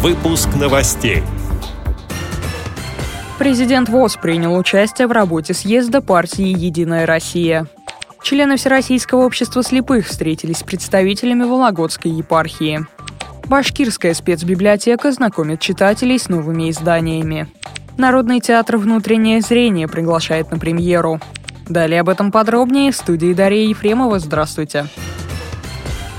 Выпуск новостей. Президент ВОЗ принял участие в работе съезда партии «Единая Россия». Члены Всероссийского общества слепых встретились с представителями Вологодской епархии. Башкирская спецбиблиотека знакомит читателей с новыми изданиями. Народный театр «Внутреннее зрение» приглашает на премьеру. Далее об этом подробнее в студии Дарья Ефремова. Здравствуйте.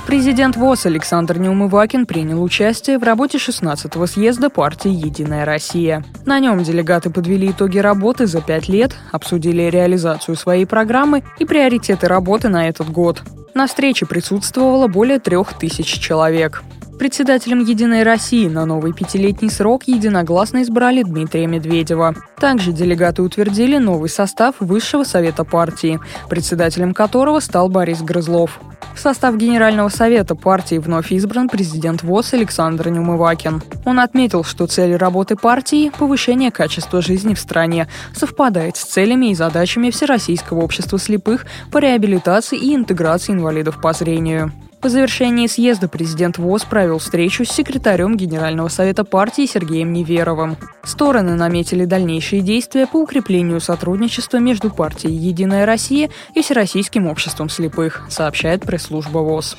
Президент ВОЗ Александр Неумывакин принял участие в работе 16-го съезда партии «Единая Россия». На нем делегаты подвели итоги работы за пять лет, обсудили реализацию своей программы и приоритеты работы на этот год. На встрече присутствовало более трех тысяч человек. Председателем «Единой России» на новый пятилетний срок единогласно избрали Дмитрия Медведева. Также делегаты утвердили новый состав Высшего Совета партии, председателем которого стал Борис Грызлов. В состав Генерального совета партии вновь избран президент ВОЗ Александр Неумывакин. Он отметил, что цель работы партии – повышение качества жизни в стране, совпадает с целями и задачами Всероссийского общества слепых по реабилитации и интеграции инвалидов по зрению. По завершении съезда президент ВОЗ провел встречу с секретарем Генерального совета партии Сергеем Неверовым. Стороны наметили дальнейшие действия по укреплению сотрудничества между партией «Единая Россия» и Всероссийским обществом слепых, сообщает пресс-служба ВОЗ.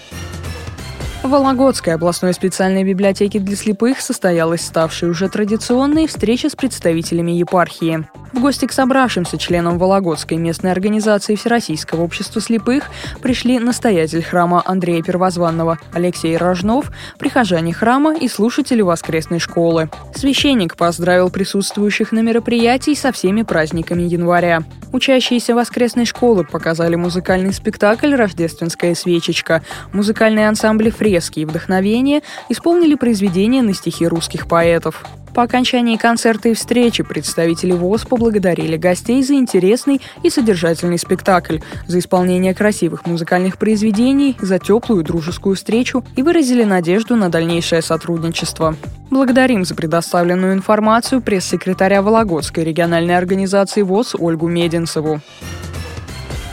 В Вологодской областной специальной библиотеке для слепых состоялась ставшая уже традиционной встреча с представителями епархии. В гости к собравшимся членам Вологодской местной организации Всероссийского общества слепых пришли настоятель храма Андрея Первозванного Алексей Рожнов, прихожане храма и слушатели воскресной школы. Священник поздравил присутствующих на мероприятии со всеми праздниками января. Учащиеся воскресной школы показали музыкальный спектакль «Рождественская свечечка», музыкальные ансамбли «Фрески» и «Вдохновение» исполнили произведения на стихи русских поэтов. По окончании концерта и встречи представители ВОЗ поблагодарили гостей за интересный и содержательный спектакль, за исполнение красивых музыкальных произведений, за теплую дружескую встречу и выразили надежду на дальнейшее сотрудничество. Благодарим за предоставленную информацию пресс-секретаря Вологодской региональной организации ВОЗ Ольгу Мединцеву.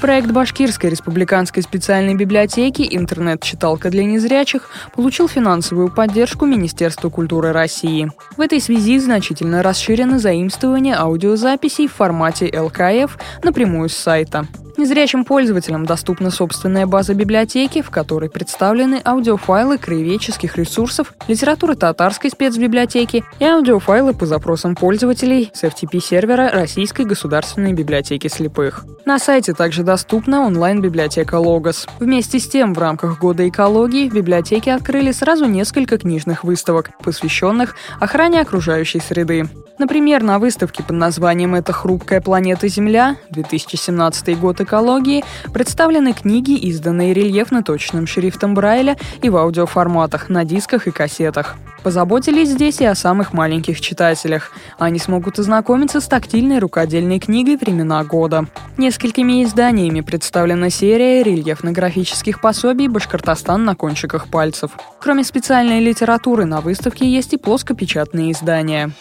Проект Башкирской республиканской специальной библиотеки «Интернет-читалка для незрячих» получил финансовую поддержку Министерства культуры России. В этой связи значительно расширено заимствование аудиозаписей в формате ЛКФ напрямую с сайта. Незрячим пользователям доступна собственная база библиотеки, в которой представлены аудиофайлы краеведческих ресурсов, литературы татарской спецбиблиотеки и аудиофайлы по запросам пользователей с FTP-сервера Российской государственной библиотеки слепых. На сайте также доступна онлайн-библиотека Логос. Вместе с тем, в рамках Года экологии в библиотеке открыли сразу несколько книжных выставок, посвященных охране окружающей среды. Например, на выставке под названием «Это хрупкая планета Земля» 2017 год экологии представлены книги, изданные рельефно-точным шрифтом Брайля и в аудиоформатах на дисках и кассетах. Позаботились здесь и о самых маленьких читателях. Они смогут ознакомиться с тактильной рукодельной книгой «Времена года». Несколькими изданиями представлена серия рельефно-графических пособий «Башкортостан на кончиках пальцев». Кроме специальной литературы на выставке есть и плоскопечатные издания.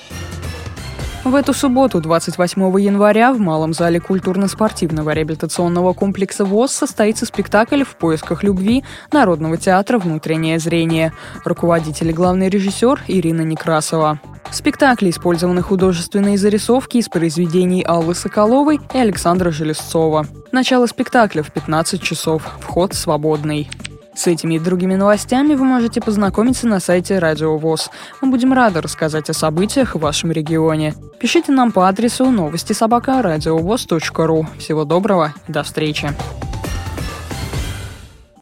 В эту субботу, 28 января, в Малом зале культурно-спортивного реабилитационного комплекса ВОЗ состоится спектакль «В поисках любви» Народного театра «Внутреннее зрение». Руководитель и главный режиссер Ирина Некрасова. В спектакле использованы художественные зарисовки из произведений Аллы Соколовой и Александра Железцова. Начало спектакля в 15 часов. Вход свободный. С этими и другими новостями вы можете познакомиться на сайте Радио ВОЗ. Мы будем рады рассказать о событиях в вашем регионе. Пишите нам по адресу новости собака ру. Всего доброго и до встречи.